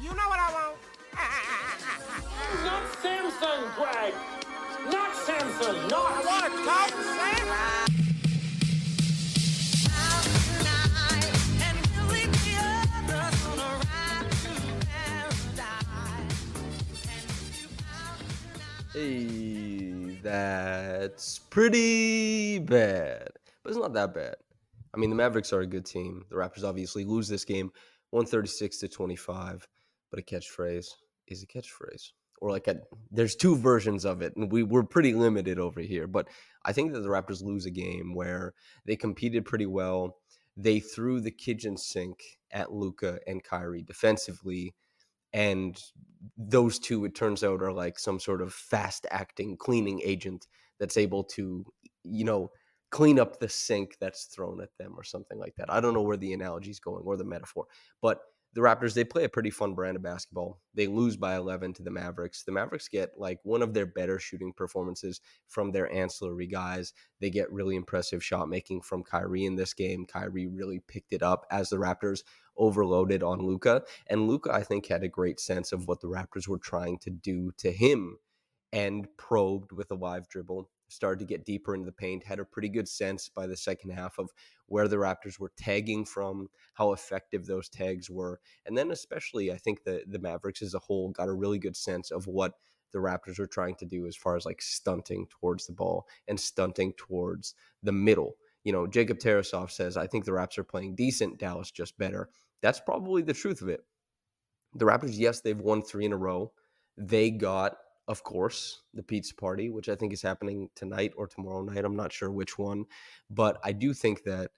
You know what I want? Not Samson, Greg! Not Samson! Not I want to talk, Sam. Hey, that's pretty bad. But it's not that bad. I mean, the Mavericks are a good team. The Raptors obviously lose this game 136 to 25. But a catchphrase is a catchphrase. Or like a there's two versions of it, and we we're pretty limited over here. But I think that the Raptors lose a game where they competed pretty well. They threw the kitchen sink at Luka and Kyrie defensively and those two it turns out are like some sort of fast acting cleaning agent that's able to you know clean up the sink that's thrown at them or something like that i don't know where the analogy is going or the metaphor but the raptors they play a pretty fun brand of basketball they lose by 11 to the mavericks the mavericks get like one of their better shooting performances from their ancillary guys they get really impressive shot making from Kyrie in this game Kyrie really picked it up as the raptors overloaded on Luka. And Luka, I think, had a great sense of what the Raptors were trying to do to him and probed with a live dribble. Started to get deeper into the paint, had a pretty good sense by the second half of where the Raptors were tagging from, how effective those tags were. And then, especially, I think the, the Mavericks as a whole got a really good sense of what the Raptors were trying to do as far as like stunting towards the ball and stunting towards the middle. You know, Jacob Tarasov says, I think the Raps are playing decent, Dallas just better. That's probably the truth of it. The Raptors, yes, they've won three in a row. They got, of course, the pizza party, which I think is happening tonight or tomorrow night. I'm not sure which one, but I do think that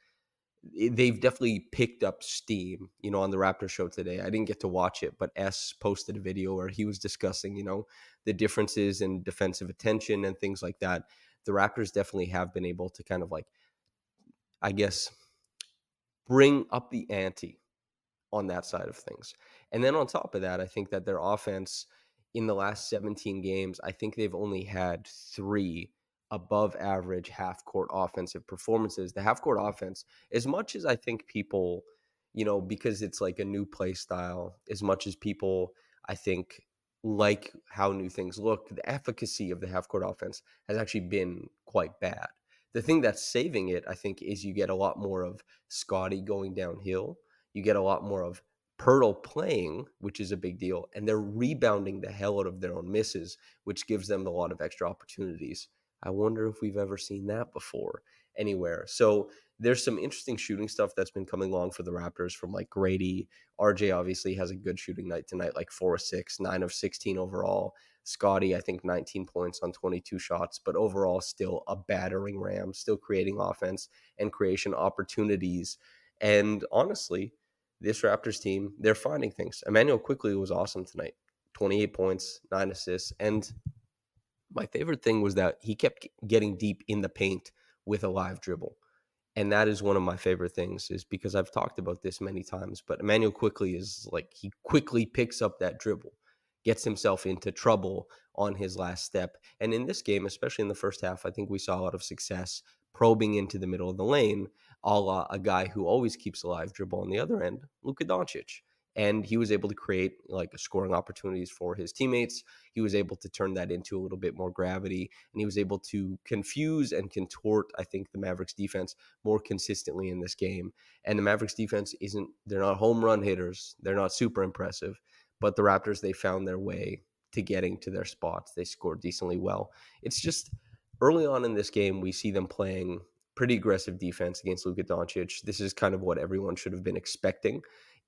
they've definitely picked up steam, you know, on the Raptor show today. I didn't get to watch it, but S posted a video where he was discussing, you know, the differences in defensive attention and things like that. The Raptors definitely have been able to kind of like, I guess, bring up the ante on that side of things. And then on top of that, I think that their offense in the last 17 games, I think they've only had three above average half court offensive performances. The half court offense, as much as I think people, you know, because it's like a new play style, as much as people, I think, like how new things look, the efficacy of the half court offense has actually been quite bad. The thing that's saving it, I think, is you get a lot more of Scottie going downhill you get a lot more of Poeltl playing, which is a big deal, and they're rebounding the hell out of their own misses, which gives them a lot of extra opportunities. I wonder if we've ever seen that before anywhere. So there's some interesting shooting stuff that's been coming along for the Raptors from like Grady. RJ obviously has a good shooting night tonight, like four of six, nine of 16 overall. Scottie, I think 19 points on 22 shots, but overall still a battering ram, still creating offense and creation opportunities. And honestly, this Raptors team, they're finding things. Emmanuel Quickley was awesome tonight 28 points, nine assists. And my favorite thing was that he kept getting deep in the paint with a live dribble. And that is one of my favorite things, is because I've talked about this many times. But Emmanuel Quickley is like he quickly picks up that dribble, gets himself into trouble on his last step. And in this game, especially in the first half, I think we saw a lot of success probing into the middle of the lane, a la a guy who always keeps alive dribble on the other end, Luka Doncic. And he was able to create like scoring opportunities for his teammates. He was able to turn that into a little bit more gravity, and he was able to confuse and contort, I think, the Mavericks defense more consistently in this game. And the Mavericks defense isn't, they're not home run hitters. They're not super impressive, but the Raptors, they found their way to getting to their spots. They scored decently well. It's just, early on in this game, we see them playing pretty aggressive defense against Luka Doncic. This is kind of what everyone should have been expecting.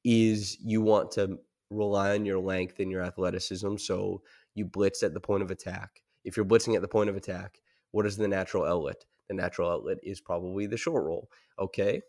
Is you want to rely on your length and your athleticism, so you blitz at the point of attack. If you're blitzing at the point of attack, what is the natural outlet? The natural outlet is probably the short roll. Okay.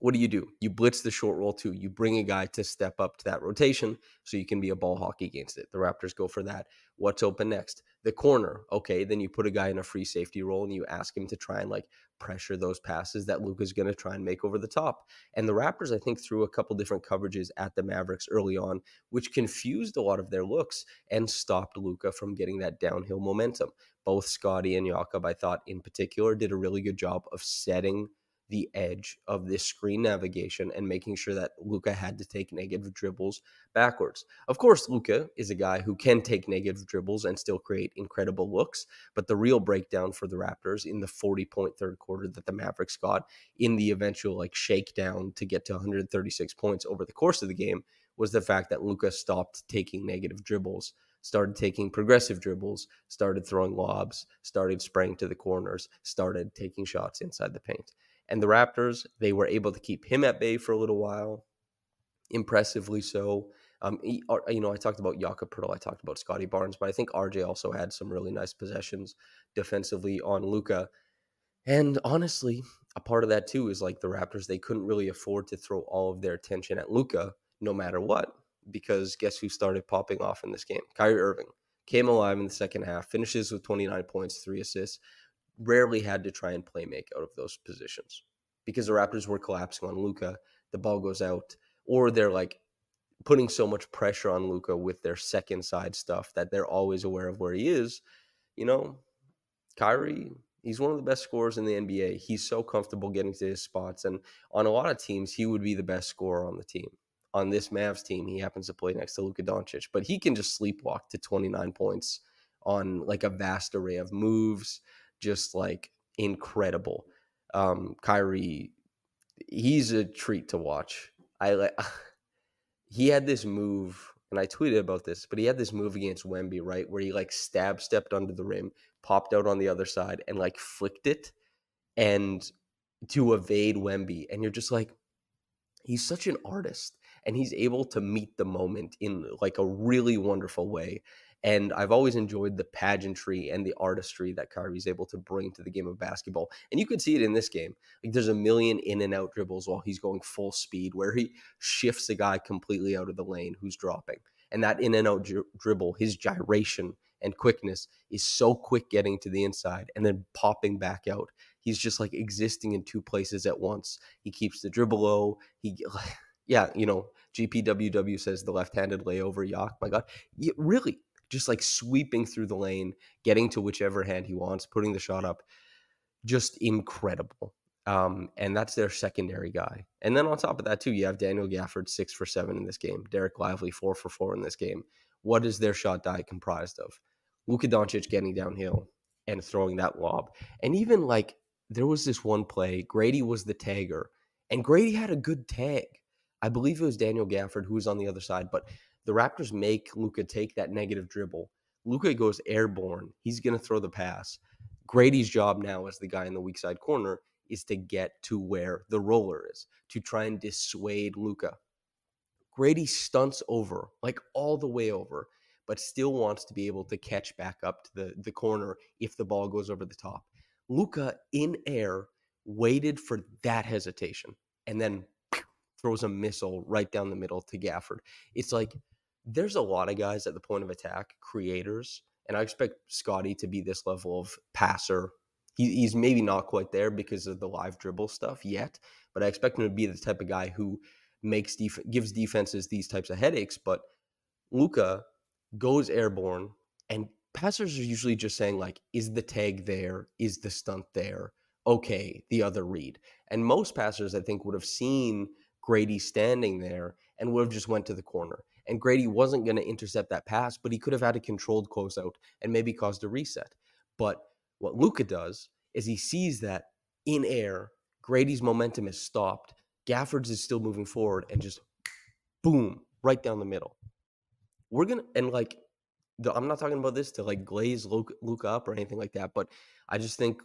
what do you do? You blitz the short roll too. You bring a guy to step up to that rotation so you can be a ball hawk against it. The Raptors go for that. What's open next? The corner. Okay, then you put a guy in a free safety role and you ask him to try and like pressure those passes that Luka's going to try and make over the top. And the Raptors, I think, threw a couple different coverages at the Mavericks early on, which confused a lot of their looks and stopped Luka from getting that downhill momentum. Both Scottie and Jakob, I thought in particular, did a really good job of setting the edge of this screen navigation and making sure that Luka had to take negative dribbles backwards. Of course, Luka is a guy who can take negative dribbles and still create incredible looks, but the real breakdown for the Raptors in the 40 point third quarter that the Mavericks got in the eventual like shakedown to get to 136 points over the course of the game was the fact that Luka stopped taking negative dribbles started taking progressive dribbles, started throwing lobs, started spraying to the corners, started taking shots inside the paint. And the Raptors, they were able to keep him at bay for a little while, impressively so. Um, he, you know, I talked about Jakob Poeltl, I talked about Scottie Barnes, but I think RJ also had some really nice possessions defensively on Luka. And honestly, a part of that too is like the Raptors, they couldn't really afford to throw all of their attention at Luka no matter what, because guess who started popping off in this game? Kyrie Irving came alive in the second half, finishes with 29 points, three assists, rarely had to try and play make out of those positions because the Raptors were collapsing on Luka. The ball goes out, or they're like putting so much pressure on Luka with their second side stuff that they're always aware of where he is. You know, Kyrie, he's one of the best scorers in the NBA. He's so comfortable getting to his spots, and on a lot of teams, he would be the best scorer on the team. On this Mavs team, he happens to play next to Luka Doncic, but he can just sleepwalk to 29 points on like a vast array of moves just like incredible. Um, Kyrie, he's a treat to watch. I like he had this move, and I tweeted about this, but he had this move against Wemby, right, where he like stab stepped under the rim, popped out on the other side, and like flicked it, and to evade Wemby, and you're just like, he's such an artist, and he's able to meet the moment in like a really wonderful way. And I've always enjoyed the pageantry and the artistry that Kyrie's able to bring to the game of basketball. And you could see it in this game. Like there's a million in and out dribbles while he's going full speed where he shifts a guy completely out of the lane who's dropping. And that in and out dribble, his gyration and quickness is so quick getting to the inside and then popping back out. He's just like existing in two places at once. He keeps the dribble low. He yeah, you know, GPWW says the left-handed layover yak. My God, yeah, really, just like sweeping through the lane, getting to whichever hand he wants, putting the shot up. Just incredible. Um, and that's their secondary guy. And then on top of that, too, you have Daniel Gafford six for seven in this game, Dereck Lively four for four in this game. What is their shot die comprised of? Luka Doncic getting downhill and throwing that lob. And even like there was this one play, Grady was the tagger, and Grady had a good tag. I believe it was Daniel Gafford who was on the other side, but the Raptors make Luka take that negative dribble. Luka goes airborne. He's going to throw the pass. Grady's job now as the guy in the weak side corner is to get to where the roller is, to try and dissuade Luka. Grady stunts over, like all the way over, but still wants to be able to catch back up to the, the corner if the ball goes over the top. Luka in air waited for that hesitation and then throws a missile right down the middle to Gafford. It's like there's a lot of guys at the point of attack, creators, and I expect Scottie to be this level of passer. He, he's maybe not quite there because of the live dribble stuff yet, but I expect him to be the type of guy who makes def- gives defenses these types of headaches. But Luka goes airborne, and passers are usually just saying like, "Is the tag there? Is the stunt there?" Okay, the other read. And most passers, I think, would have seen Grady standing there and would have just went to the corner and Grady wasn't going to intercept that pass, but he could have had a controlled closeout and maybe caused a reset. But what Luka does is he sees that in air, Grady's momentum is stopped. Gafford's is still moving forward and just boom, right down the middle. We're going to, and like, the, I'm not talking about this to like glaze Luka up or anything like that, but I just think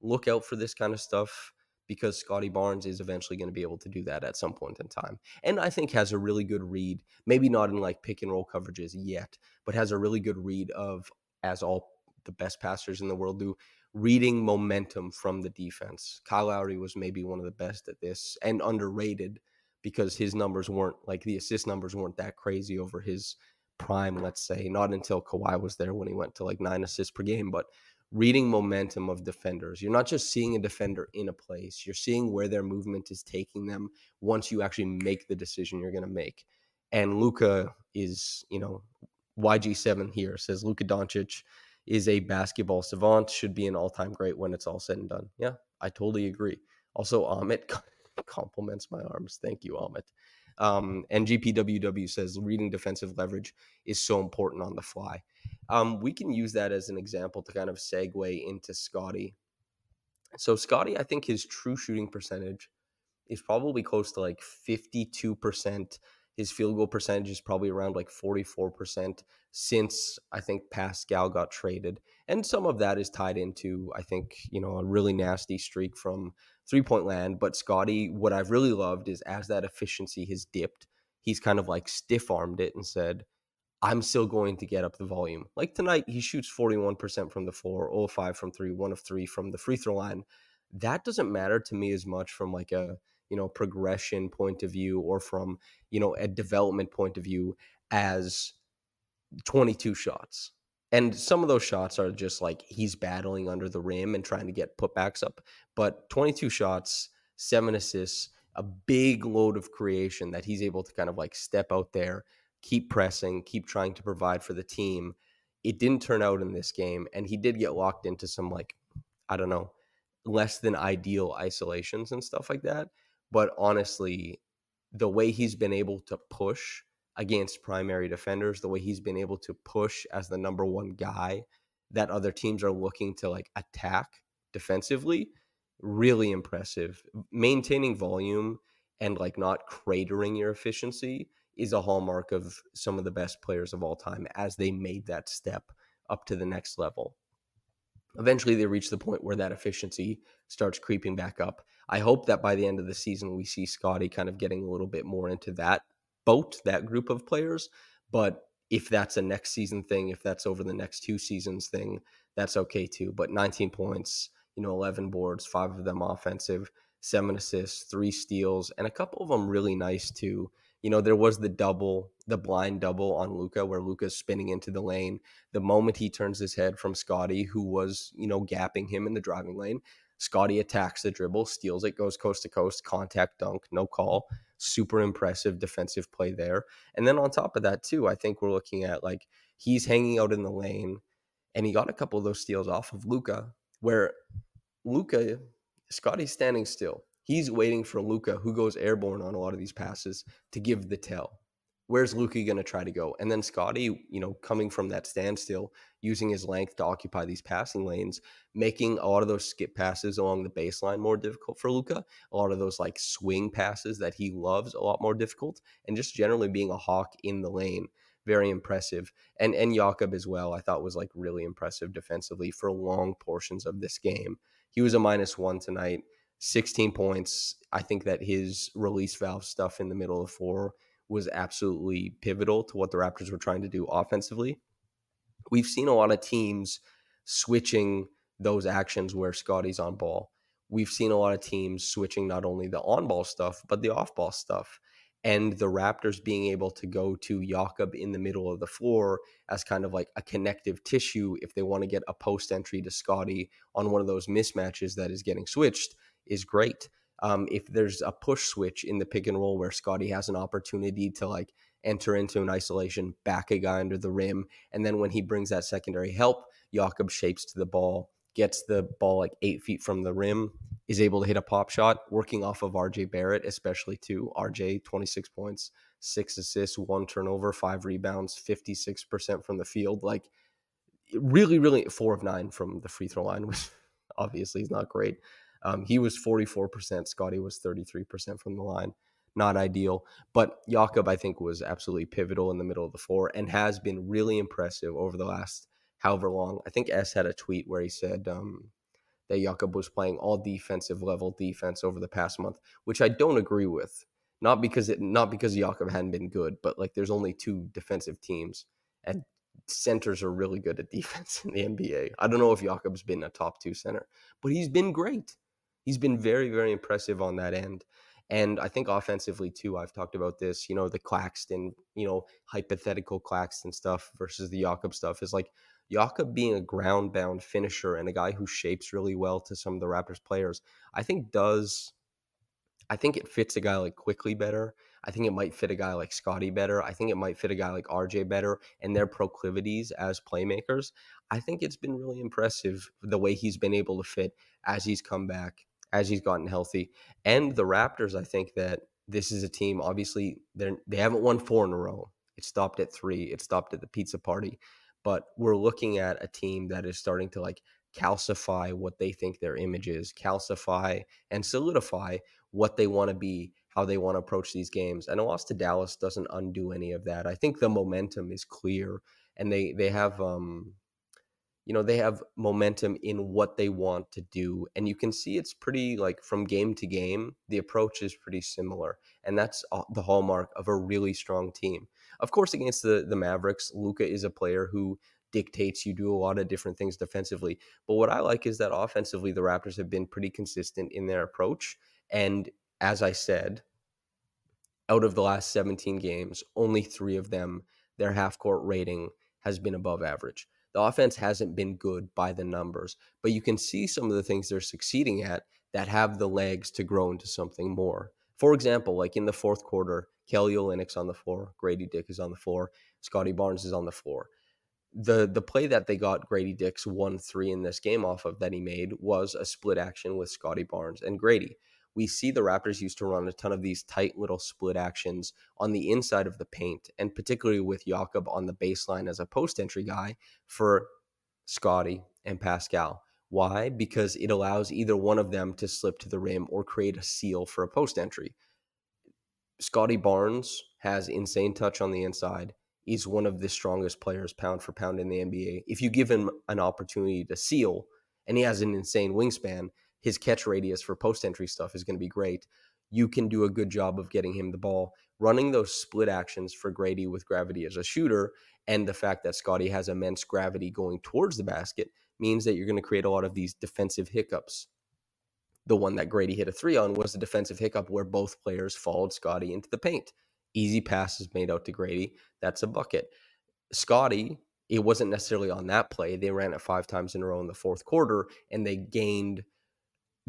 look out for this kind of stuff because Scottie Barnes is eventually going to be able to do that at some point in time. And I think has a really good read, maybe not in like pick and roll coverages yet, but has a really good read of, as all the best passers in the world do, reading momentum from the defense. Kyle Lowry was maybe one of the best at this and underrated because his numbers weren't like the assist numbers weren't that crazy over his prime, let's say, not until Kawhi was there when he went to like nine assists per game, but reading momentum of defenders. You're not just seeing a defender in a place, you're seeing where their movement is taking them once you actually make the decision you're going to make. And Luka is, you know, YG7 here says Luka Doncic is a basketball savant, should be an all time great when it's all said and done. Yeah, I totally agree. Also, Amit compliments my arms. Thank you, Amit. Um, and GPWW says reading defensive leverage is so important on the fly. Um, we can use that as an example to kind of segue into Scottie. So, Scottie, I think his true shooting percentage is probably close to like 52%. His field goal percentage is probably around like 44% since I think Pascal got traded. And some of that is tied into, I think, you know, a really nasty streak from three point land. But Scottie, what I've really loved is as that efficiency has dipped, he's kind of like stiff armed it and said, I'm still going to get up the volume. Like tonight, he shoots 41% from the floor, 0 5 from three, one of three from the free throw line. That doesn't matter to me as much from like a you know progression point of view or from you know a development point of view as 22 shots and some of those shots are just like he's battling under the rim and trying to get putbacks up but 22 shots seven assists a big load of creation that he's able to kind of like step out there keep pressing keep trying to provide for the team. It didn't turn out in this game and he did get locked into some like i don't know less than ideal isolations and stuff like that but honestly, the way he's been able to push against primary defenders, the way he's been able to push as the number one guy that other teams are looking to like attack defensively, really impressive. Maintaining volume and like not cratering your efficiency is a hallmark of some of the best players of all time as they made that step up to the next level. Eventually, they reach the point where that efficiency starts creeping back up. I hope that by the end of the season, we see Scottie kind of getting a little bit more into that boat, that group of players. But if that's a next season thing, if that's over the next two seasons thing, that's okay too. But 19 points, you know, 11 boards, five of them offensive, seven assists, three steals, and a couple of them really nice too. You know, there was the double, the blind double on Luka, where Luka's spinning into the lane. The moment he turns his head from Scottie, who was, you know, gapping him in the driving lane, Scottie attacks the dribble, steals it, goes coast to coast, contact dunk, no call. Super impressive defensive play there. And then on top of that, too, I think we're looking at like he's hanging out in the lane and he got a couple of those steals off of Luka, where Luka, Scottie's standing still. He's waiting for Luka, who goes airborne on a lot of these passes, to give the tell where's Luka going to try to go? And then Scottie, you know, coming from that standstill, using his length to occupy these passing lanes, making a lot of those skip passes along the baseline more difficult for Luka, a lot of those like swing passes that he loves a lot more difficult, and just generally being a hawk in the lane. Very impressive. And and Jakob as well, I thought was like really impressive defensively for long portions of this game. He was a minus one tonight. 16 points. I think that his release valve stuff in the middle of four was absolutely pivotal to what the Raptors were trying to do offensively. We've seen a lot of teams switching those actions where Scottie's on ball. We've seen a lot of teams switching not only the on ball stuff, but the off ball stuff. And the Raptors being able to go to Jakob in the middle of the floor as kind of like a connective tissue if they want to get a post entry to Scottie on one of those mismatches that is getting switched is great um, if there's a push switch in the pick and roll where Scottie has an opportunity to like enter into an isolation, back a guy under the rim, and then when he brings that secondary help, Jakob shapes to the ball, gets the ball like eight feet from the rim, is able to hit a pop shot, working off of RJ Barrett, especially too. RJ, 26 points, six assists, one turnover, five rebounds, 56% from the field. Like really, really four of nine from the free throw line, which obviously is not great. Um, he was 44%. Scottie was 33% from the line. Not ideal. But Jakob, I think, was absolutely pivotal in the middle of the floor and has been really impressive over the last however long. I think S had a tweet where he said um, that Jakob was playing all defensive level defense over the past month, which I don't agree with. Not because it, not because Jakob hadn't been good, but like there's only two defensive teams, and centers are really good at defense in the NBA. I don't know if Jakob's been a top two center, but he's been great. He's been very, very impressive on that end. And I think offensively too, I've talked about this, you know, the Claxton, you know, hypothetical Claxton stuff versus the Jakob stuff is like Jakob being a ground bound finisher and a guy who shapes really well to some of the Raptors players, I think does I think it fits a guy like Quickley better. I think it might fit a guy like Scottie better. I think it might fit a guy like RJ better and their proclivities as playmakers. I think it's been really impressive the way he's been able to fit as he's come back, as he's gotten healthy. And the Raptors, I think that this is a team, obviously, they they haven't won four in a row. It stopped at three, it stopped at the pizza party. But we're looking at a team that is starting to like calcify what they think their image is, calcify and solidify what they want to be, how they want to approach these games. And a loss to Dallas doesn't undo any of that. I think the momentum is clear and they they have um you know they have momentum in what they want to do and you can see it's pretty like from game to game the approach is pretty similar and that's the hallmark of a really strong team of course against the the mavericks Luka is a player who dictates you do a lot of different things defensively but what i like is that offensively the raptors have been pretty consistent in their approach and as I said, out of the last 17 games, only three of them, their half court rating has been above average. The offense hasn't been good by the numbers, but you can see some of the things they're succeeding at that have the legs to grow into something more. For example, like in the fourth quarter, Kelly Olynyk's on the floor, Grady Dick is on the floor, Scottie Barnes is on the floor. The the play that they got Grady Dick's 1-3 in this game off of that he made was a split action with Scottie Barnes and Grady we see the Raptors used to run a ton of these tight little split actions on the inside of the paint, and particularly with Jakob on the baseline as a post entry guy for Scottie and Pascal. Why? Because it allows either one of them to slip to the rim or create a seal for a post entry. Scottie Barnes has insane touch on the inside. He's one of the strongest players pound for pound in the NBA. If you give him an opportunity to seal, and he has an insane wingspan, his catch radius for post entry stuff is going to be great. You can do a good job of getting him the ball. Running those split actions for Grady with gravity as a shooter and the fact that Scottie has immense gravity going towards the basket means that you're going to create a lot of these defensive hiccups. The one that Grady hit a three on was the defensive hiccup where both players followed Scottie into the paint. Easy passes made out to Grady. That's a bucket. Scottie, it wasn't necessarily on that play. They ran it five times in a row in the fourth quarter and they gained –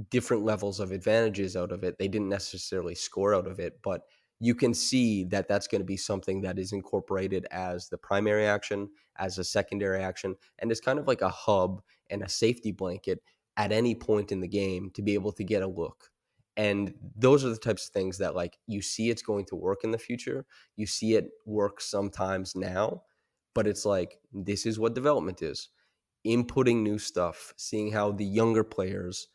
different levels of advantages out of it. They didn't necessarily score out of it, but you can see that that's going to be something that is incorporated as the primary action, as a secondary action, and it's kind of like a hub and a safety blanket at any point in the game to be able to get a look. And those are the types of things that like you see it's going to work in the future. You see it work sometimes now, but it's like this is what development is. Inputting new stuff, seeing how the younger players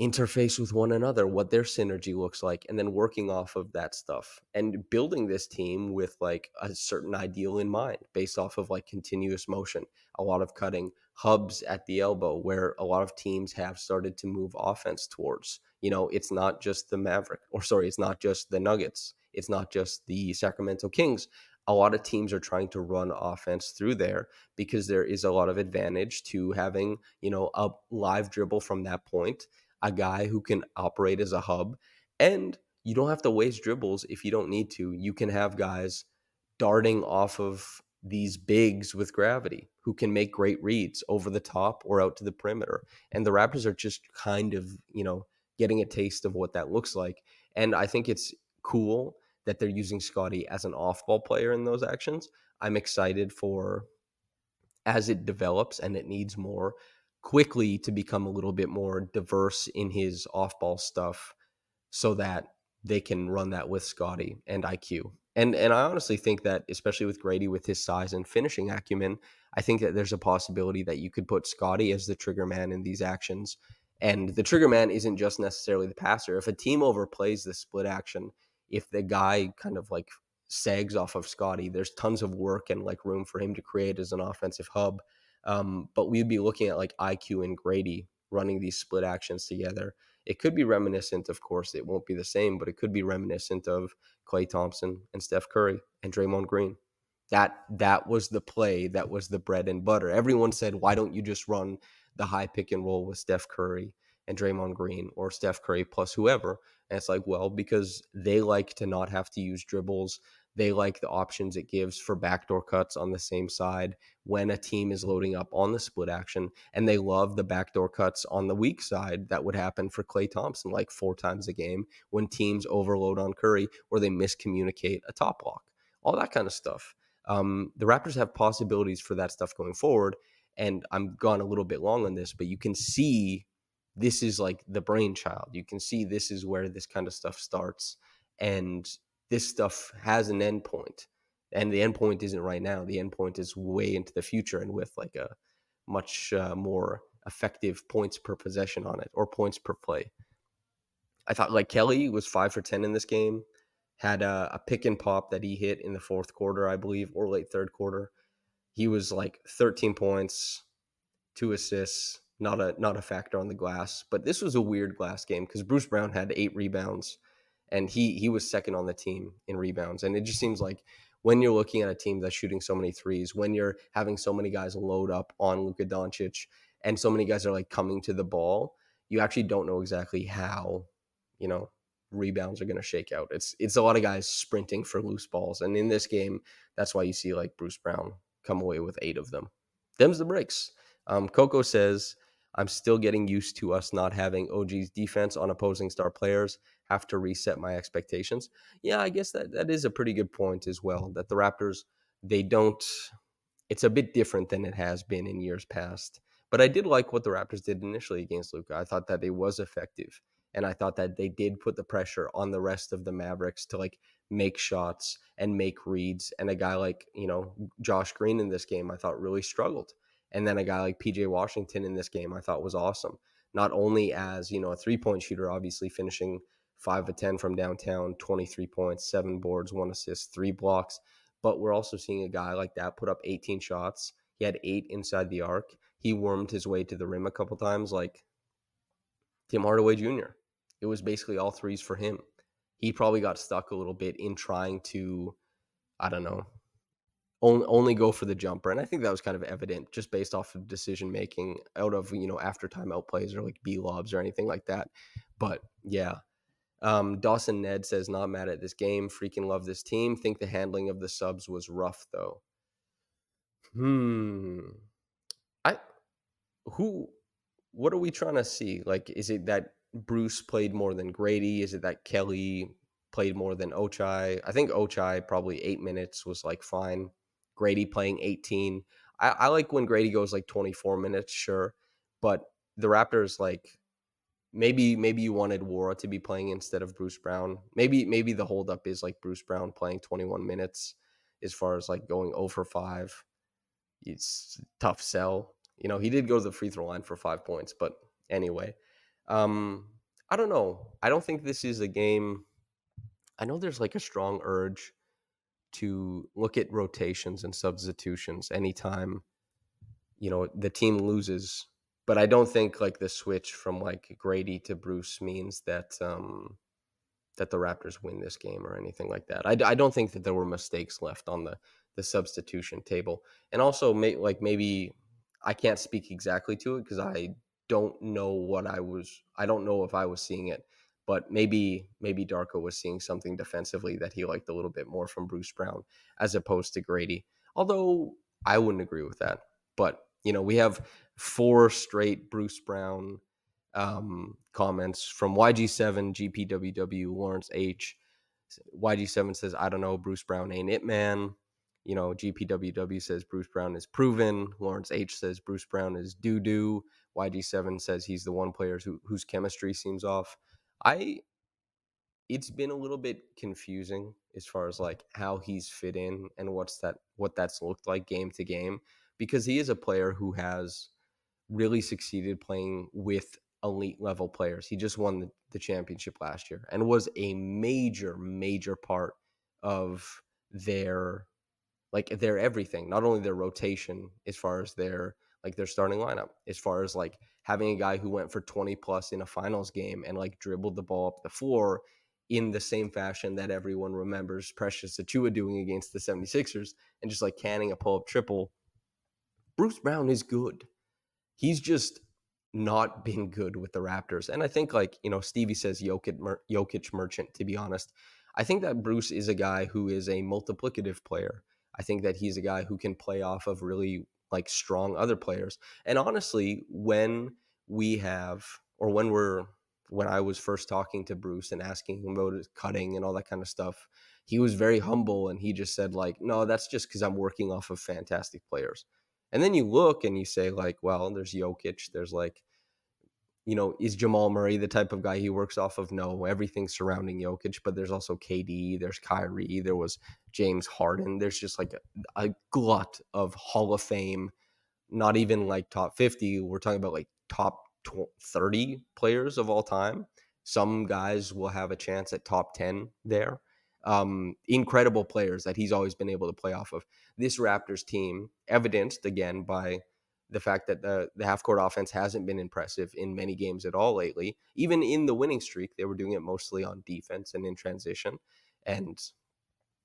interface with one another, what their synergy looks like, and then working off of that stuff and building this team with like a certain ideal in mind based off of like continuous motion, a lot of cutting, hubs at the elbow, where a lot of teams have started to move offense towards. You know, it's not just the Maverick, or sorry, it's not just the Nuggets, it's not just the Sacramento Kings. A lot of teams are trying to run offense through there because there is a lot of advantage to having, you know, a live dribble from that point a guy who can operate as a hub. And you don't have to waste dribbles if you don't need to. You can have guys darting off of these bigs with gravity who can make great reads over the top or out to the perimeter. And the Raptors are just kind of, you know, getting a taste of what that looks like. And I think it's cool that they're using Scottie as an off ball player in those actions. I'm excited for as it develops and it needs more Quickley to become a little bit more diverse in his off ball stuff so that they can run that with Scottie and IQ. And and I honestly think that especially with Grady with his size and finishing acumen, I think that there's a possibility that you could put Scottie as the trigger man in these actions. And the trigger man isn't just necessarily the passer. If a team overplays the split action, if the guy kind of like sags off of Scottie, there's tons of work and like room for him to create as an offensive hub. Um, but we'd be looking at like IQ and Grady running these split actions together. It could be reminiscent, of course, it won't be the same, but it could be reminiscent of Klay Thompson and Steph Curry and Draymond Green. That that was the play, that was the bread and butter. Everyone said, "Why don't you just run the high pick and roll with Steph Curry and Draymond Green or Steph Curry plus whoever?" And it's like, well, because they like to not have to use dribbles. They like the options it gives for backdoor cuts on the same side when a team is loading up on the split action. And they love the backdoor cuts on the weak side that would happen for Klay Thompson like four times a game when teams overload on Curry or they miscommunicate a top block, all that kind of stuff. Um, the Raptors have possibilities for that stuff going forward. And I'm gone a little bit long on this, but you can see this is like the brainchild. You can see this is where this kind of stuff starts. And this stuff has an endpoint. And the endpoint isn't right now. The endpoint is way into the future and with like a much uh, more effective points per possession on it or points per play. I thought like Kelly was five for 10 in this game, had a, a pick and pop that he hit in the fourth quarter, I believe, or late third quarter. He was like 13 points, two assists, not a not a factor on the glass. But this was a weird glass game because Bruce Brown had eight rebounds, and he he was second on the team in rebounds. And it just seems like when you're looking at a team that's shooting so many threes, when you're having so many guys load up on Luka Doncic, and so many guys are like coming to the ball, you actually don't know exactly how you know rebounds are going to shake out. It's it's a lot of guys sprinting for loose balls, and in this game, that's why you see like Bruce Brown come away with eight of them. Them's the breaks. Um, Coco says I'm still getting used to us not having OG's defense on opposing star players. Have to reset my expectations. Yeah, I guess that that is a pretty good point as mm-hmm. well. That the Raptors they don't. It's a bit different than it has been in years past. But I did like what the Raptors did initially against Luka. I thought that it was effective, and I thought that they did put the pressure on the rest of the Mavericks to like make shots and make reads. And a guy like you know Josh Green in this game, I thought really struggled. And then a guy like PJ Washington in this game, I thought was awesome. Not only as, you know, a three point shooter, obviously finishing five of 10 from downtown, 23 points, seven boards, one assist, three blocks. But we're also seeing a guy like that put up 18 shots. He had eight inside the arc. He wormed his way to the rim a couple times, like Tim Hardaway Jr. It was basically all threes for him. He probably got stuck a little bit in trying to, I don't know, only, go for the jumper. And I think that was kind of evident just based off of decision making out of, you know, after timeout plays or like BLOBs or anything like that. But yeah. Um, Dawson Ned says, not mad at this game. Freaking love this team. Think the handling of the subs was rough though. Hmm. I, who, what are we trying to see? Like, is it that Bruce played more than Grady? Is it that Kelly played more than Ochai? I think Ochai probably eight minutes was like fine. Grady playing 18. I, I like when Grady goes like 24 minutes, sure. But the Raptors, like, maybe maybe you wanted Nwora to be playing instead of Bruce Brown. Maybe maybe the holdup is like Bruce Brown playing 21 minutes as far as like going over five. It's tough sell. You know, he did go to the free throw line for five points, but anyway. Um, I don't know. I don't think this is a game. I know there's like a strong urge to look at rotations and substitutions anytime you know the team loses but i don't think like the switch from like grady to bruce means that um that the raptors win this game or anything like that i, I don't think that there were mistakes left on the the substitution table and also may, like maybe i can't speak exactly to it because i don't know what i was i don't know if i was seeing it but maybe maybe Darko was seeing something defensively that he liked a little bit more from Bruce Brown as opposed to Grady. Although I wouldn't agree with that. But you know, we have four straight Bruce Brown um, comments from YG7, GPWW, Lawrence H. YG7 says, I don't know, Bruce Brown ain't it, man. You know, GPWW says Bruce Brown is proven. Lawrence H says Bruce Brown is doo doo. YG7 says he's the one player who, whose chemistry seems off. I it's been a little bit confusing as far as like how he's fit in and what's that what that's looked like game to game because he is a player who has really succeeded playing with elite level players. He just won the, the championship last year and was a major major part of their like their everything, not only their rotation as far as their like their starting lineup, as far as like having a guy who went for 20 plus in a finals game and like dribbled the ball up the floor in the same fashion that everyone remembers Precious Achiuwa doing against the 76ers and just like canning a pull up triple. Bruce Brown is good. He's just not been good with the Raptors. And I think like, you know, Stevie says Jokic, Mer- Jokic merchant, to be honest. I think that Bruce is a guy who is a multiplicative player. I think that he's a guy who can play off of really like strong other players. And honestly, when we have or when we're when I was first talking to Bruce and asking him about his cutting and all that kind of stuff, he was very humble and he just said like, "No, that's just because I'm working off of fantastic players." And then you look and you say like, "Well, there's Jokic, there's like." You know, is Jamal Murray the type of guy he works off of? No, everything surrounding Jokic, but there's also KD, there's Kyrie, there was James Harden. There's just like a, a glut of Hall of Fame, not even like top 50. We're talking about like top 30 players of all time. Some guys will have a chance at top 10 there. Um, incredible players that he's always been able to play off of. This Raptors team, evidenced again by the fact that the, the half court offense hasn't been impressive in many games at all lately. Even in the winning streak, they were doing it mostly on defense and in transition. And,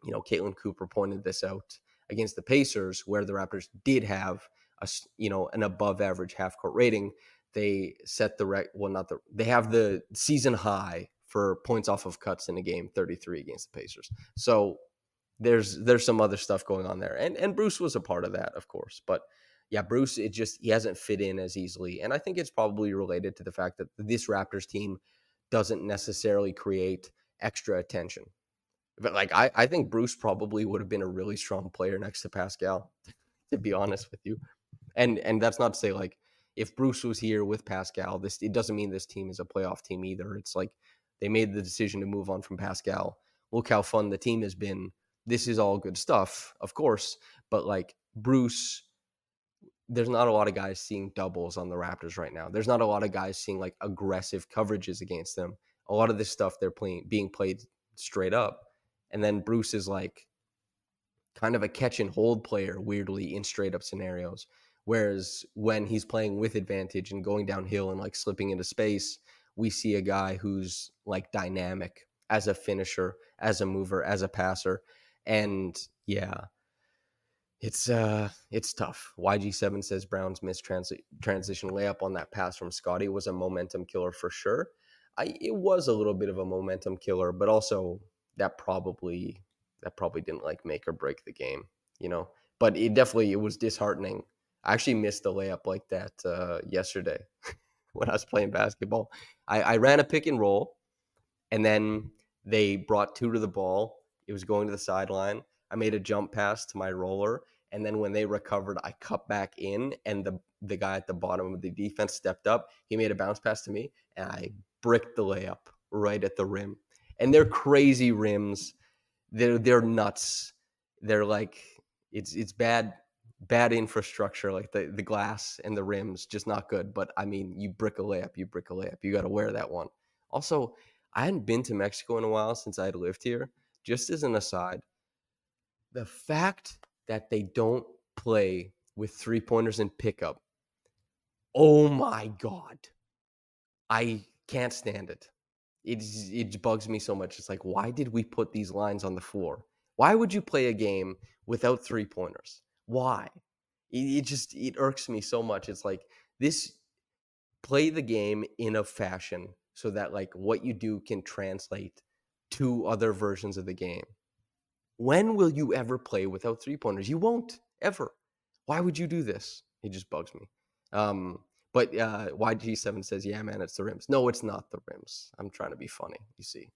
you know, Caitlin Cooper pointed this out against the Pacers, where the Raptors did have a, you know, an above average half court rating they set the rec well not the they have the season high for points off of cuts in a game 33 against the Pacers. So there's there's some other stuff going on there. And and Bruce was a part of that, of course. But yeah, Bruce it just he hasn't fit in as easily. And I think it's probably related to the fact that this Raptors team doesn't necessarily create extra attention. But like I, I think Bruce probably would have been a really strong player next to Pascal, to be honest with you. And and that's not to say like if Bruce was here with Pascal, this it doesn't mean this team is a playoff team either. It's like they made the decision to move on from Pascal. Look how fun the team has been. This is all good stuff, of course, but like Bruce there's not a lot of guys seeing doubles on the Raptors right now. There's not a lot of guys seeing like aggressive coverages against them. A lot of this stuff they're playing being played straight up. And then Bruce is like kind of a catch and hold player weirdly in straight up scenarios. Whereas when he's playing with advantage and going downhill and like slipping into space, we see a guy who's like dynamic as a finisher, as a mover, as a passer. And yeah, it's uh it's tough. YG7 says Brown's missed transi- transition layup on that pass from Scottie was a momentum killer for sure. I it was a little bit of a momentum killer, but also that probably that probably didn't like make or break the game, you know. But it definitely it was disheartening I actually missed the layup like that uh, yesterday when I was playing basketball. I, I ran a pick and roll, and then they brought two to the ball. It was going to the sideline. I made a jump pass to my roller, and then when they recovered, I cut back in, and the the guy at the bottom of the defense stepped up. He made a bounce pass to me, and I bricked the layup right at the rim. And they're crazy rims. They're they're nuts. They're like it's it's bad bad infrastructure, like the, the glass and the rims, just not good. But I mean, you brick a layup, you brick a layup. You got to wear that one. Also, I hadn't been to Mexico in a while since I had lived here. Just as an aside, the fact that they don't play with three pointers and pickup, oh my God. I can't stand it. It, it bugs me so much. It's like, why did we put these lines on the floor? Why would you play a game without three pointers? Why? It, it just it irks me so much. It's like this play the game in a fashion so that like what you do can translate to other versions of the game. When will you ever play without three pointers? You won't ever. Why would you do this? It just bugs me. Um, but uh, YG7 says, yeah, man, it's the rims. No, it's not the rims. I'm trying to be funny. You see,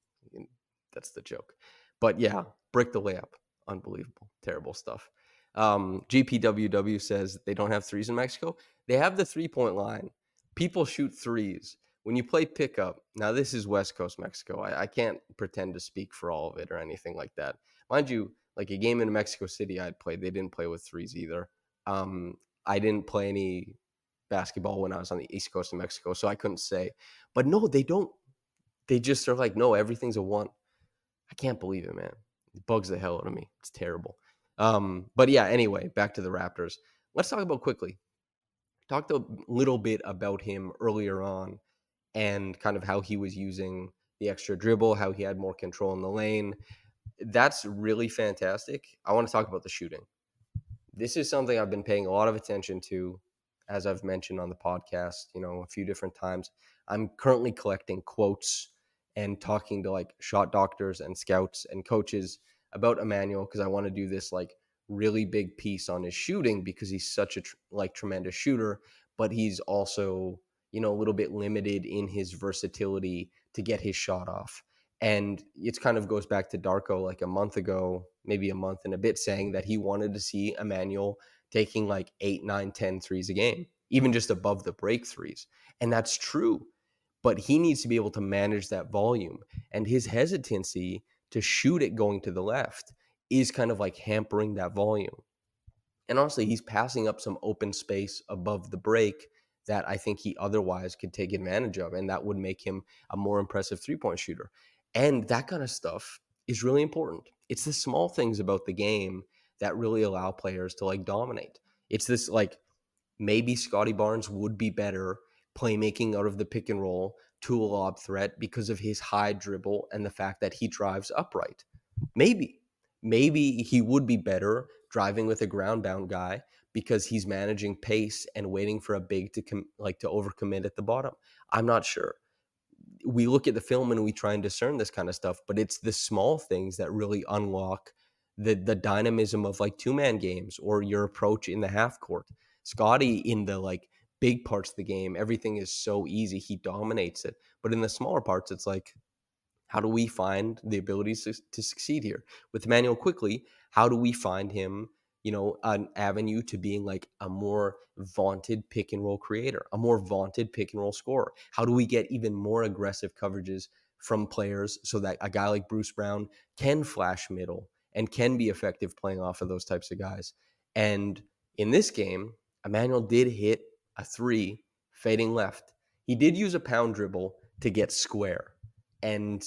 that's the joke. But yeah, break the layup. Unbelievable. Terrible stuff. Um, GPWW says they don't have threes in Mexico. They have the three point line. People shoot threes. When you play pickup, now this is West Coast Mexico. I, I can't pretend to speak for all of it or anything like that. Mind you, like a game in Mexico City I'd played, they didn't play with threes either. Um, I didn't play any basketball when I was on the East Coast of Mexico, so I couldn't say. But no, they don't. They just are like, no, everything's a one. I can't believe it, man. It bugs the hell out of me. It's terrible. Um, but yeah, anyway, back to the Raptors. Let's talk about Quickley. Talked a little bit about him earlier on and kind of how he was using the extra dribble, how he had more control in the lane. That's really fantastic. I want to talk about the shooting. This is something I've been paying a lot of attention to, as I've mentioned on the podcast, you know, a few different times. I'm currently collecting quotes and talking to like shot doctors and scouts and coaches about Emmanuel because I want to do this like really big piece on his shooting because he's such a tr- like tremendous shooter, but he's also you know a little bit limited in his versatility to get his shot off. And it kind of goes back to Darko like a month ago, maybe a month and a bit, saying that he wanted to see Emmanuel taking like eight, nine, 10 threes a game, even just above the break threes. And that's true. But he needs to be able to manage that volume. And his hesitancy to shoot it going to the left is kind of like hampering that volume. And honestly, he's passing up some open space above the break that I think he otherwise could take advantage of. And that would make him a more impressive three point shooter. And that kind of stuff is really important. It's the small things about the game that really allow players to like dominate. It's this like maybe Scottie Barnes would be better playmaking out of the pick and roll to a lob threat because of his high dribble and the fact that he drives upright. Maybe, maybe he would be better driving with a ground bound guy because he's managing pace and waiting for a big to com- like to overcommit at the bottom. I'm not sure. We look at the film and we try and discern this kind of stuff, but it's the small things that really unlock the the dynamism of like two man games or your approach in the half court. Scottie in the like big parts of the game, everything is so easy. He dominates it. But in the smaller parts, it's like, how do we find the abilities to, to succeed here? With Emmanuel Quickley, how do we find him, you know, an avenue to being like a more vaunted pick and roll creator, a more vaunted pick and roll scorer? How do we get even more aggressive coverages from players so that a guy like Bruce Brown can flash middle and can be effective playing off of those types of guys? And in this game, Emmanuel did hit a three fading left. He did use a pound dribble to get square. And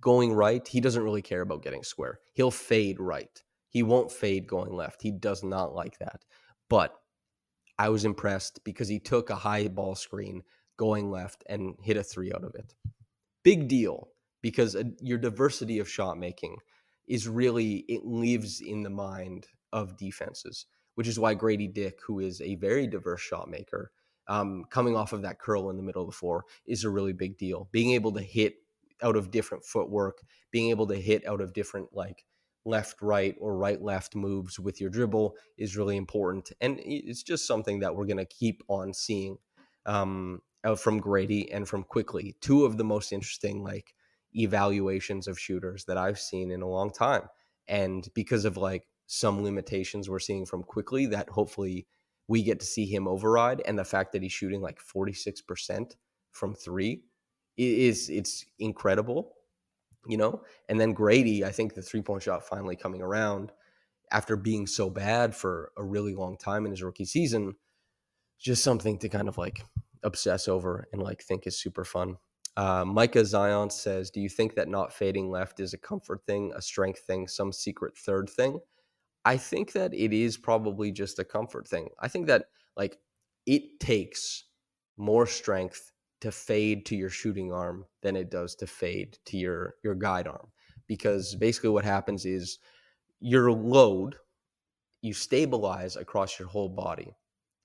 going right, he doesn't really care about getting square. He'll fade right. He won't fade going left. He does not like that. But I was impressed because he took a high ball screen going left and hit a three out of it. Big deal because uh, your diversity of shot making is really, it lives in the mind of defenses which is why Grady Dick, who is a very diverse shot maker, um, coming off of that curl in the middle of the floor is a really big deal. Being able to hit out of different footwork, being able to hit out of different like left right or right left moves with your dribble is really important, and it's just something that we're going to keep on seeing um, from Grady and from Quickley, Two of the most interesting like evaluations of shooters that I've seen in a long time, and because of like some limitations we're seeing from Quickley that hopefully we get to see him override and the fact that he's shooting like 46% from 3 is it's incredible you know and then Grady I think the three point shot finally coming around after being so bad for a really long time in his rookie season just something to kind of like obsess over and like think is super fun uh, Micah Zion says, Do you think that not fading left is a comfort thing, a strength thing, some secret third thing? I think that it is probably just a comfort thing. I think that like it takes more strength to fade to your shooting arm than it does to fade to your your guide arm because basically what happens is your load you stabilize across your whole body.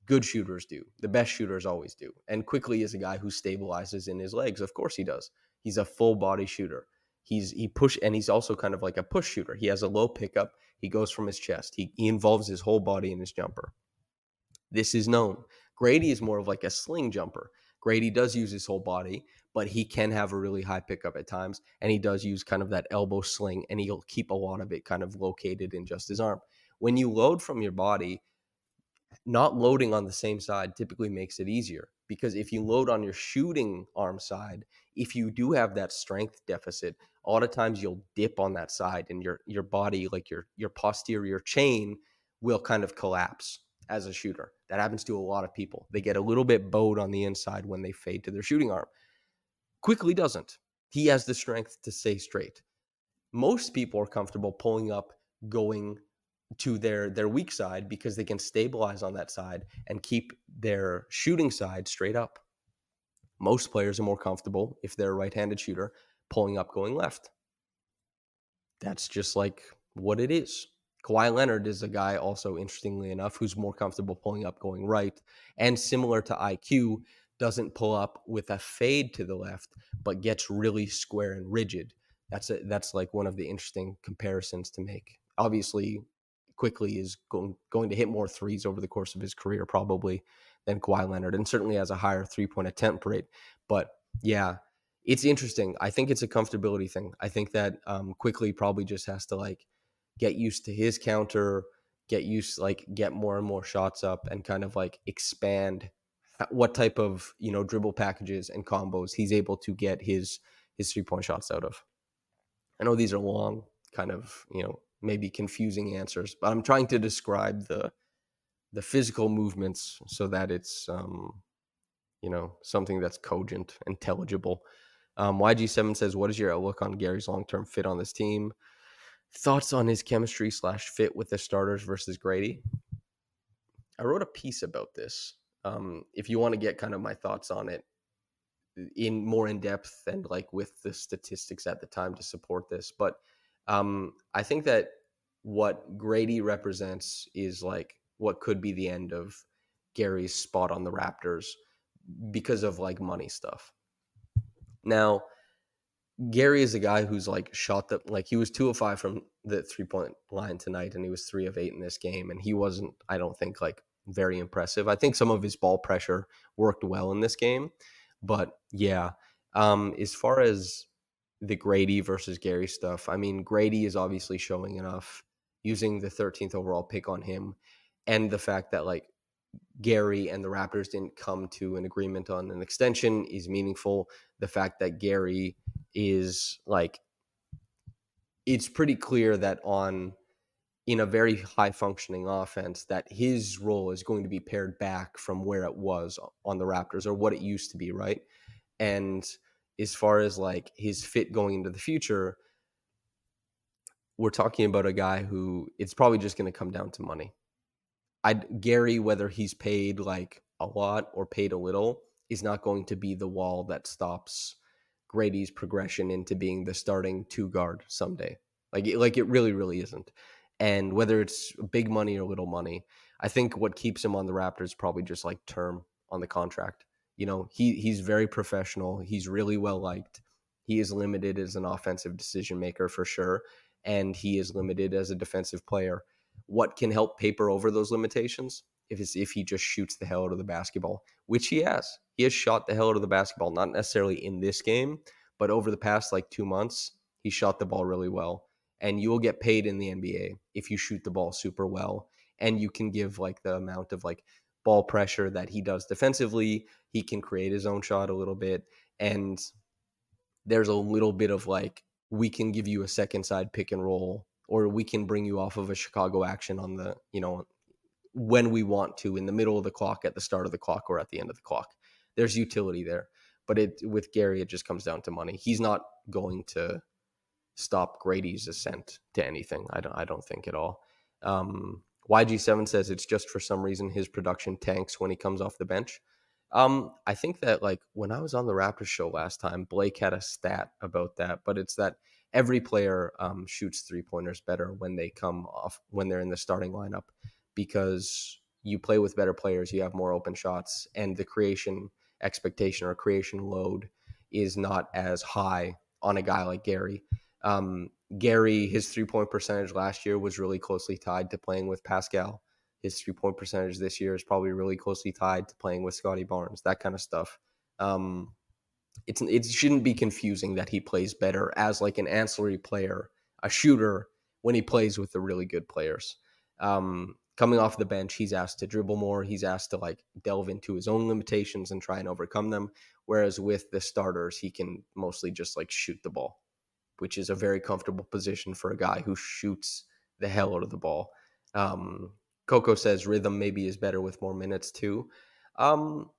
Good shooters do. The best shooters always do. And Quickley is a guy who stabilizes in his legs. Of course he does. He's a full body shooter. He's he push and he's also kind of like a push shooter. He has a low pickup he goes from his chest. He, he involves his whole body in his jumper. This is known. Grady is more of like a sling jumper. Grady does use his whole body, but he can have a really high pickup at times. And he does use kind of that elbow sling, and he'll keep a lot of it kind of located in just his arm. When you load from your body, not loading on the same side typically makes it easier because if you load on your shooting arm side, if you do have that strength deficit, a lot of times you'll dip on that side and your your body like your your posterior chain will kind of collapse as a shooter. That happens to a lot of people. They get a little bit bowed on the inside when they fade to their shooting arm. Quickley doesn't. He has the strength to stay straight. Most people are comfortable pulling up going to their their weak side because they can stabilize on that side and keep their shooting side straight up. most players are more comfortable if they're a right-handed shooter pulling up going left. That's just like what it is. Kawhi Leonard is a guy also interestingly enough who's more comfortable pulling up going right and similar to IQ doesn't pull up with a fade to the left but gets really square and rigid. That's a, that's like one of the interesting comparisons to make. Obviously Quickley is going going to hit more threes over the course of his career probably than Kawhi Leonard and certainly has a higher three-point attempt rate. But yeah, it's interesting. I think it's a comfortability thing. I think that um, Quickley probably just has to like get used to his counter, get used like get more and more shots up, and kind of like expand what type of you know dribble packages and combos he's able to get his his three point shots out of. I know these are long, kind of you know maybe confusing answers, but I'm trying to describe the the physical movements so that it's um, you know something that's cogent, intelligible. Um, YG7 says, "What is your outlook on Gary's long-term fit on this team? Thoughts on his chemistry slash fit with the starters versus Grady?" I wrote a piece about this. Um, if you want to get kind of my thoughts on it in more in depth and like with the statistics at the time to support this, but um, I think that what Grady represents is like what could be the end of Gary's spot on the Raptors because of like money stuff. Now, Gary is a guy who's like shot the like he was two of five from the three point line tonight, and he was three of eight in this game, and he wasn't, I don't think, like very impressive. I think some of his ball pressure worked well in this game, but yeah. Um, as far as the Grady versus Gary stuff, I mean, Grady is obviously showing enough using the 13th overall pick on him, and the fact that like Gary and the Raptors didn't come to an agreement on an extension is meaningful. The fact that Gary is like, it's pretty clear that on in a very high functioning offense that his role is going to be pared back from where it was on the Raptors or what it used to be, right? And as far as like his fit going into the future, we're talking about a guy who it's probably just going to come down to money. I Gary, whether he's paid like a lot or paid a little, is not going to be the wall that stops Grady's progression into being the starting two guard someday. Like it, like it really, really isn't. And whether it's big money or little money, I think what keeps him on the Raptors probably just like term on the contract. You know, he he's very professional. He's really well liked. He is limited as an offensive decision maker for sure, and he is limited as a defensive player what can help paper over those limitations if it's if he just shoots the hell out of the basketball, which he has. He has shot the hell out of the basketball, not necessarily in this game, but over the past like two months, he shot the ball really well. And you will get paid in the NBA if you shoot the ball super well. And you can give like the amount of like ball pressure that he does defensively. He can create his own shot a little bit. And there's a little bit of like, we can give you a second side pick and roll or we can bring you off of a Chicago action on the, you know, when we want to in the middle of the clock, at the start of the clock, or at the end of the clock. There's utility there. But it with Gary, it just comes down to money. He's not going to stop Grady's ascent to anything. I don't I don't think at all. Um, YG7 says it's just for some reason his production tanks when he comes off the bench. Um, I think that like when I was on the Raptors show last time, Blake had a stat about that, but it's that every player um, shoots three pointers better when they come off when they're in the starting lineup because you play with better players, you have more open shots, and the creation expectation or creation load is not as high on a guy like Gary. Um, Gary, his three point percentage last year was really closely tied to playing with Pascal. His three point percentage this year is probably really closely tied to playing with Scottie Barnes, that kind of stuff. Um, it's it shouldn't be confusing that he plays better as like an ancillary player, a shooter when he plays with the really good players. Um, coming off the bench, he's asked to dribble more. He's asked to like delve into his own limitations and try and overcome them. Whereas with the starters, he can mostly just like shoot the ball, which is a very comfortable position for a guy who shoots the hell out of the ball. Um, Coco says rhythm maybe is better with more minutes too. Um,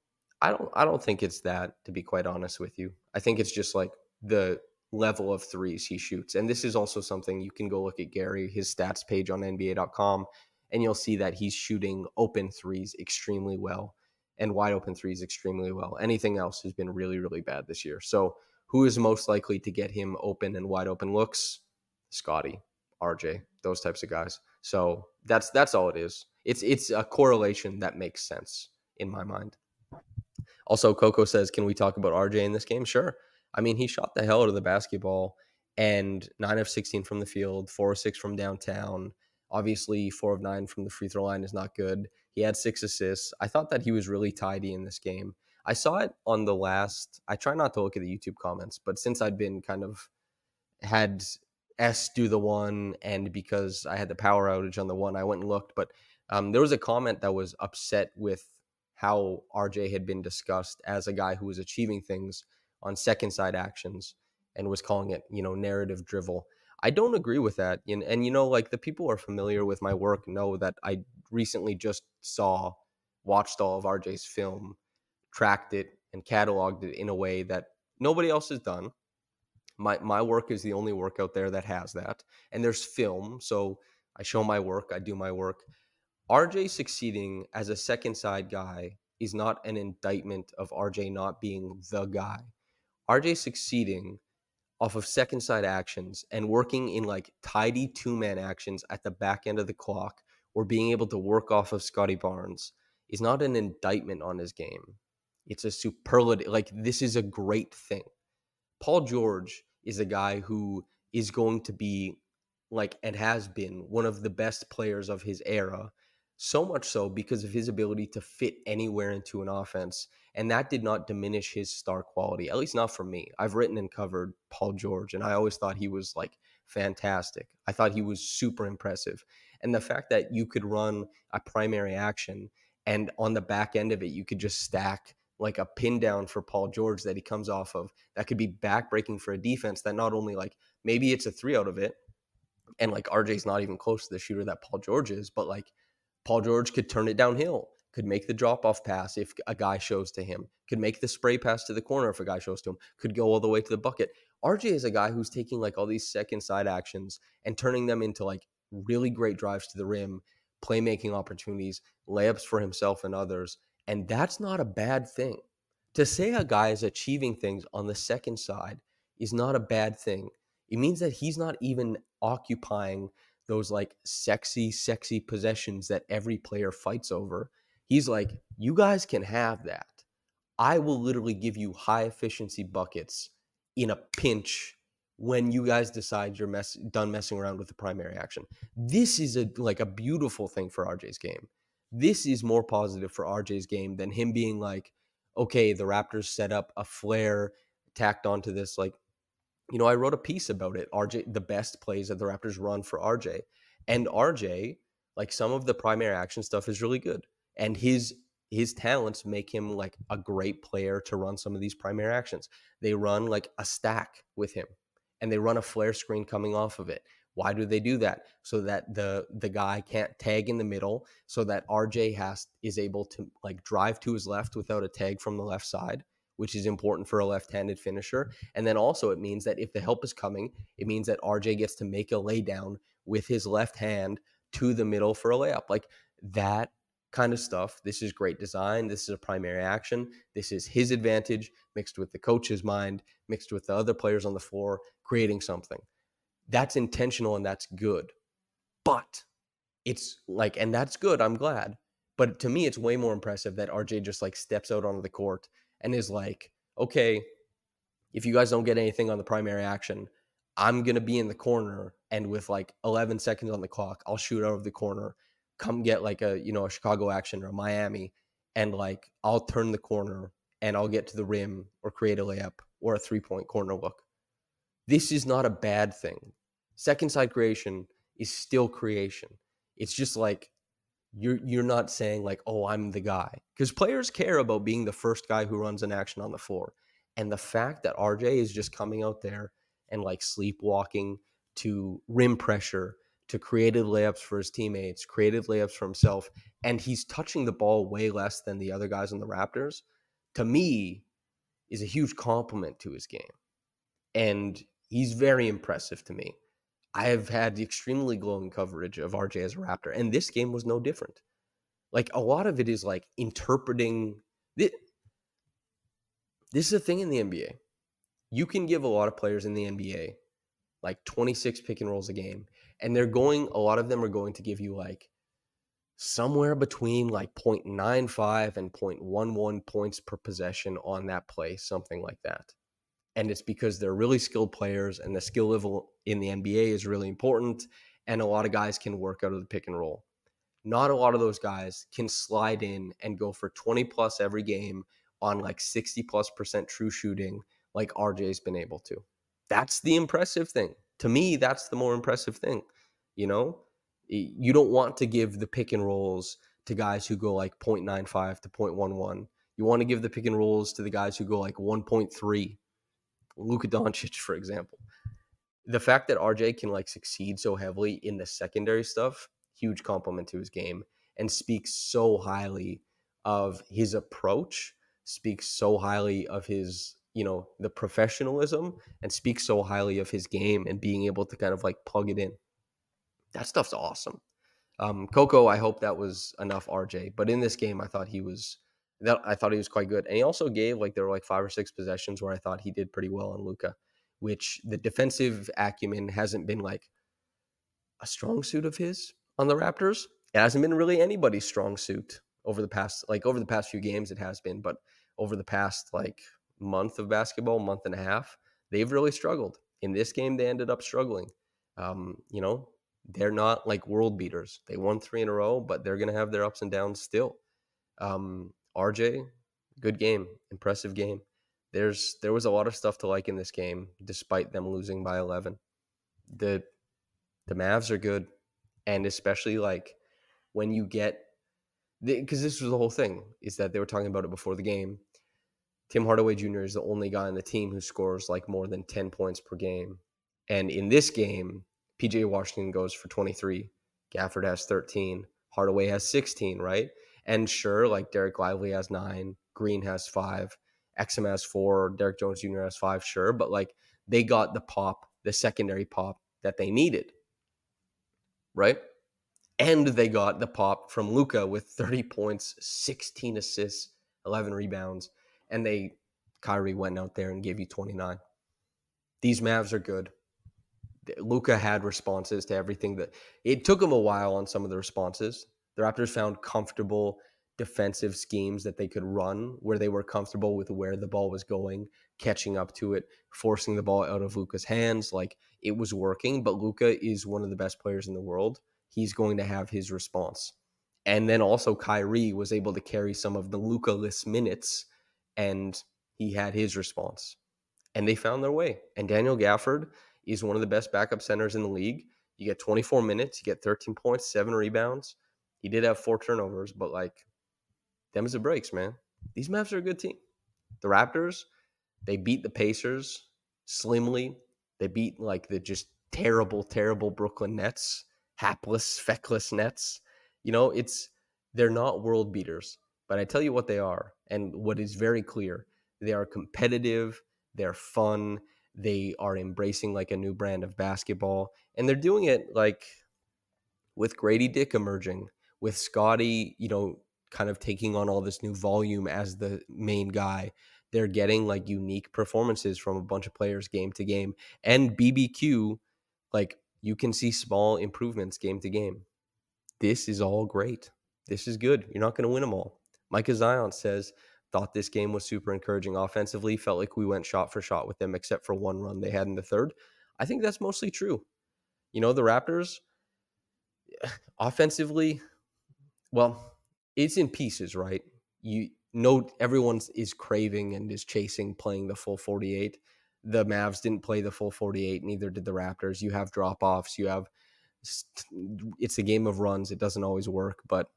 I don't I don't think it's that to be quite honest with you. I think it's just like the level of threes he shoots. And this is also something you can go look at Gary his stats page on nba.com and you'll see that he's shooting open threes extremely well. and wide open threes extremely well. Anything else has been really, really bad this year. So, who is most likely to get him open and wide open looks? Scottie, RJ, those types of guys. So that's that's all it is. It's it's a correlation that makes sense in my mind. Also, Coco says, "Can we talk about RJ in this game?" Sure. I mean, he shot the hell out of the basketball and 9 of 16 from the field, 4 of 6 from downtown. Obviously, 4 of 9 from the free throw line is not good. He had 6 assists. I thought that he was really tidy in this game. I saw it on the last I try not to look at the YouTube comments, but since I'd been kind of had S do the one, and because I had the power outage on the one, I went and looked. But um, there was a comment that was upset with how RJ had been discussed as a guy who was achieving things on second side actions and was calling it, you know, narrative drivel. I don't agree with that. And, and you know, like the people who are familiar with my work know that I recently just saw, watched all of RJ's film, tracked it, and cataloged it in a way that nobody else has done my my work is the only work out there that has that and there's film so i show my work i do my work rj succeeding as a second side guy is not an indictment of rj not being the guy. Rj succeeding off of second side actions and working in like tidy two man actions at the back end of the clock or being able to work off of scottie barnes is not an indictment on his game. It's a superlative like this is a great thing. Paul george is a guy who is going to be like and has been one of the best players of his era so much so because of his ability to fit anywhere into an offense and that did not diminish his star quality at least not for me. I've written and covered paul george and i always thought he was like fantastic. I thought he was super impressive and the fact that you could run a primary action and on the back end of it you could just stack like a pin down for Paul George that he comes off of that could be backbreaking for a defense that not only like maybe it's a three out of it and like RJ's not even close to the shooter that Paul George is, but like Paul George could turn it downhill, could make the drop off pass if a guy shows to him, could make the spray pass to the corner if a guy shows to him, could go all the way to the bucket. RJ is a guy who's taking like all these second side actions and turning them into like really great drives to the rim, playmaking opportunities, layups for himself and others. And that's not a bad thing. To say a guy is achieving things on the second side is not a bad thing. It means that he's not even occupying those like sexy, sexy possessions that every player fights over. He's like, you guys can have that. I will literally give you high efficiency buckets in a pinch when you guys decide you're mess- done messing around with the primary action. This is a like a beautiful thing for RJ's game this is more positive for RJ's game than him being like, okay, the Raptors set up a flare tacked onto this. Like, you know, I wrote a piece about it. RJ, the best plays that the Raptors run for RJ. And RJ, like some of the primary action stuff is really good. And his his talents make him like a great player to run some of these primary actions. They run like a stack with him and they run a flare screen coming off of it. Why do they do that? So that the the guy can't tag in the middle, so that RJ has is able to like drive to his left without a tag from the left side, which is important for a left-handed finisher. And then also it means that if the help is coming, it means that RJ gets to make a laydown with his left hand to the middle for a layup. Like that kind of stuff. This is great design. This is a primary action. This is his advantage mixed with the coach's mind, mixed with the other players on the floor, creating something that's intentional and that's good. But it's like, and that's good. I'm glad. But to me, it's way more impressive that RJ just like steps out onto the court and is like, okay, if you guys don't get anything on the primary action, I'm going to be in the corner. And with like 11 seconds on the clock, I'll shoot out of the corner, come get like a, you know, a Chicago action or a Miami. And like, I'll turn the corner and I'll get to the rim or create a layup or a three point corner look. This is not a bad thing second side creation is still creation. It's just like you're you're not saying like, "Oh, I'm the guy." Cuz players care about being the first guy who runs an action on the floor. And the fact that RJ is just coming out there and like sleepwalking to rim pressure, to creative layups for his teammates, creative layups for himself, and he's touching the ball way less than the other guys on the Raptors, to me is a huge compliment to his game. And he's very impressive to me. I have had extremely glowing coverage of RJ as a Raptor, and this game was no different. Like a lot of it is like interpreting This, this is a thing in the NBA. You can give a lot of players in the NBA like 26 pick and rolls a game, and they're going, a lot of them are going to give you like somewhere between like 0.95 and 0.11 points per possession on that play, something like that. And it's because they're really skilled players, and the skill level in the NBA is really important. And a lot of guys can work out of the pick and roll. Not a lot of those guys can slide in and go for 20 plus every game on like 60 plus percent true shooting like RJ's been able to. That's the impressive thing. To me, that's the more impressive thing. You know, you don't want to give the pick and rolls to guys who go like 0.95 to 0.11. You want to give the pick and rolls to the guys who go like 1.3. Luka Doncic, for example. The fact that RJ can like succeed so heavily in the secondary stuff, huge compliment to his game, and speaks so highly of his approach, speaks so highly of his you know the professionalism and speaks so highly of his game and being able to kind of like plug it in. That stuff's awesome. Um coco i hope that was enough rj but in this game i thought he was that i thought he was quite good and he also gave like there were like five or six possessions where i thought he did pretty well on luka which the defensive acumen hasn't been like a strong suit of his on the raptors it hasn't been really anybody's strong suit over the past like over the past few games it has been but over the past like month of basketball, month and a half, they've really struggled. In this game, they ended up struggling. Um, you know, they're not like world beaters. They won three in a row, but they're going to have their ups and downs still. Um, RJ, good game, impressive game. There's there was a lot of stuff to like in this game, despite them losing by 11. The the Mavs are good, and especially like when you get because this was the whole thing is that they were talking about it before the game Tim Hardaway Jr. is the only guy on the team who scores like more than 10 points per game. And in this game, PJ Washington goes for 23. Gafford has 13. Hardaway has 16, right? And sure, like Dereck Lively has nine, Green has five, Has four, Derrick Jones Jr. has five, sure. But like they got the pop, the secondary pop that they needed, right? And they got the pop from Luka with 30 points, 16 assists, 11 rebounds and they Kyrie went out there and gave you 29. These Mavs are good. Luka had responses to everything that it took him a while on some of the responses. The Raptors found comfortable defensive schemes that they could run where they were comfortable with where the ball was going, catching up to it, forcing the ball out of Luka's hands. Like it was working, but Luka is one of the best players in the world. He's going to have his response. And then also Kyrie was able to carry some of the Luka-less minutes and he had his response. And they found their way. And Daniel Gafford is one of the best backup centers in the league. You get 24 minutes, you get 13 points, seven rebounds. He did have four turnovers, but like, them's the breaks, man. These Mavs are a good team. The Raptors, they beat the Pacers slimly. They beat like the just terrible, terrible Brooklyn Nets, hapless, feckless Nets. You know, it's they're not world beaters, but I tell you what they are. And what is very clear, they are competitive, they're fun, they are embracing like a new brand of basketball, and they're doing it like with Grady Dick emerging, with Scottie, you know, kind of taking on all this new volume as the main guy. They're getting like unique performances from a bunch of players game to game. And BBQ, like you can see small improvements game to game. This is all great. This is good. You're not going to win them all. Micah Zion says, thought this game was super encouraging offensively. Felt like we went shot for shot with them, except for one run they had in the third. I think that's mostly true. You know, the Raptors, offensively, well, it's in pieces, right? You know, everyone is craving and is chasing playing the full 48. The Mavs didn't play the full 48, neither did the Raptors. You have drop offs, you have it's a game of runs. It doesn't always work, but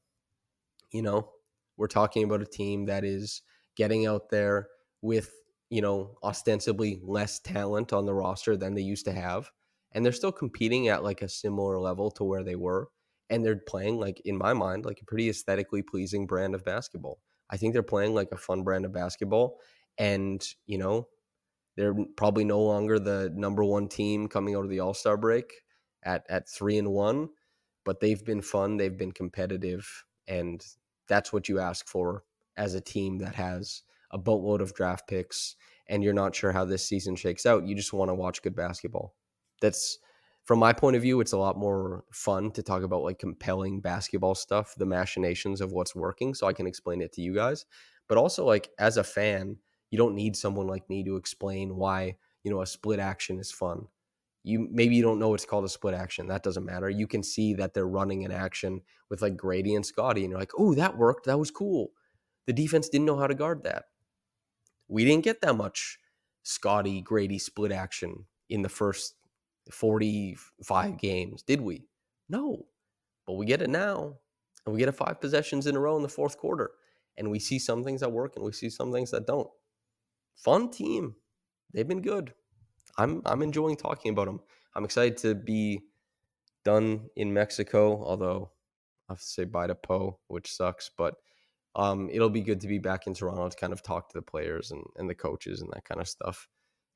you know, we're talking about a team that is getting out there with, you know, ostensibly less talent on the roster than they used to have. And they're still competing at like a similar level to where they were. And they're playing, like, in my mind, like a pretty aesthetically pleasing brand of basketball. I think they're playing like a fun brand of basketball. And, you know, they're probably no longer the number one team coming out of the All Star break at, at three and one, but they've been fun. They've been competitive. And that's what you ask for as a team that has a boatload of draft picks and you're not sure how this season shakes out. You just want to watch good basketball. That's from my point of view, it's a lot more fun to talk about like compelling basketball stuff, the machinations of what's working, so I can explain it to you guys. But also, like as a fan, you don't need someone like me to explain why you know a split action is fun. You maybe you don't know it's called a split action. That doesn't matter. You can see that they're running an action with like Grady and Scottie, and you're like, oh, that worked. That was cool. The defense didn't know how to guard that. We didn't get that much Scottie Grady split action in the first 45 games, did we? No. But we get it now. And we get it five possessions in a row in the fourth quarter. And we see some things that work and we see some things that don't. Fun team. They've been good. I'm I'm enjoying talking about them. I'm excited to be done in Mexico, although I have to say bye to Poe, which sucks, but um, it'll be good to be back in Toronto to kind of talk to the players and, and the coaches and that kind of stuff.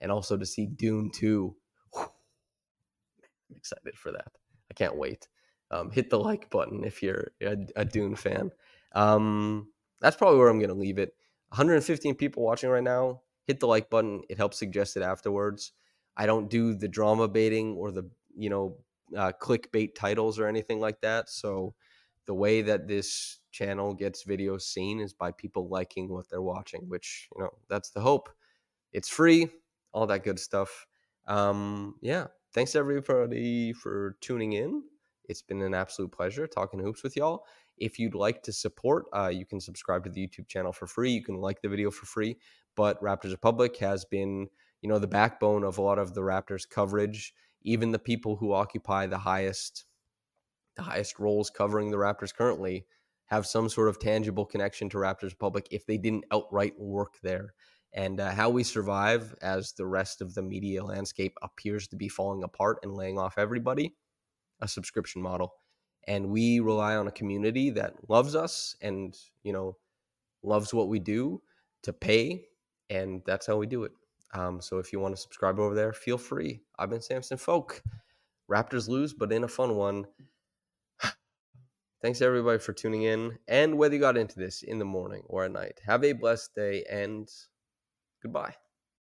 And also to see Dune 2 I'm excited for that. I can't wait. Um, hit the like button if you're a, a Dune fan. Um, that's probably where I'm going to leave it. 115 people watching right now. Hit the like button. It helps suggest it afterwards. I don't do the drama baiting or the you know uh, clickbait titles or anything like that. So the way that this channel gets videos seen is by people liking what they're watching, which you know that's the hope. It's free, all that good stuff. Um, yeah, thanks everybody for tuning in. It's been an absolute pleasure talking hoops with y'all. If you'd like to support, uh, you can subscribe to the YouTube channel for free. You can like the video for free. But Raptors Republic has been, you know, the backbone of a lot of the Raptors coverage. Even the people who occupy the highest, the highest roles covering the Raptors currently have some sort of tangible connection to Raptors Republic if they didn't outright work there and uh, how we survive as the rest of the media landscape appears to be falling apart and laying off everybody a subscription model. And we rely on a community that loves us and you know loves what we do to pay and that's how we do it. Um, so if you want to subscribe over there feel free. I've been samson folk raptors lose but in a fun one. Thanks everybody for tuning in and whether you got into this in the morning or at night have a blessed day and Goodbye.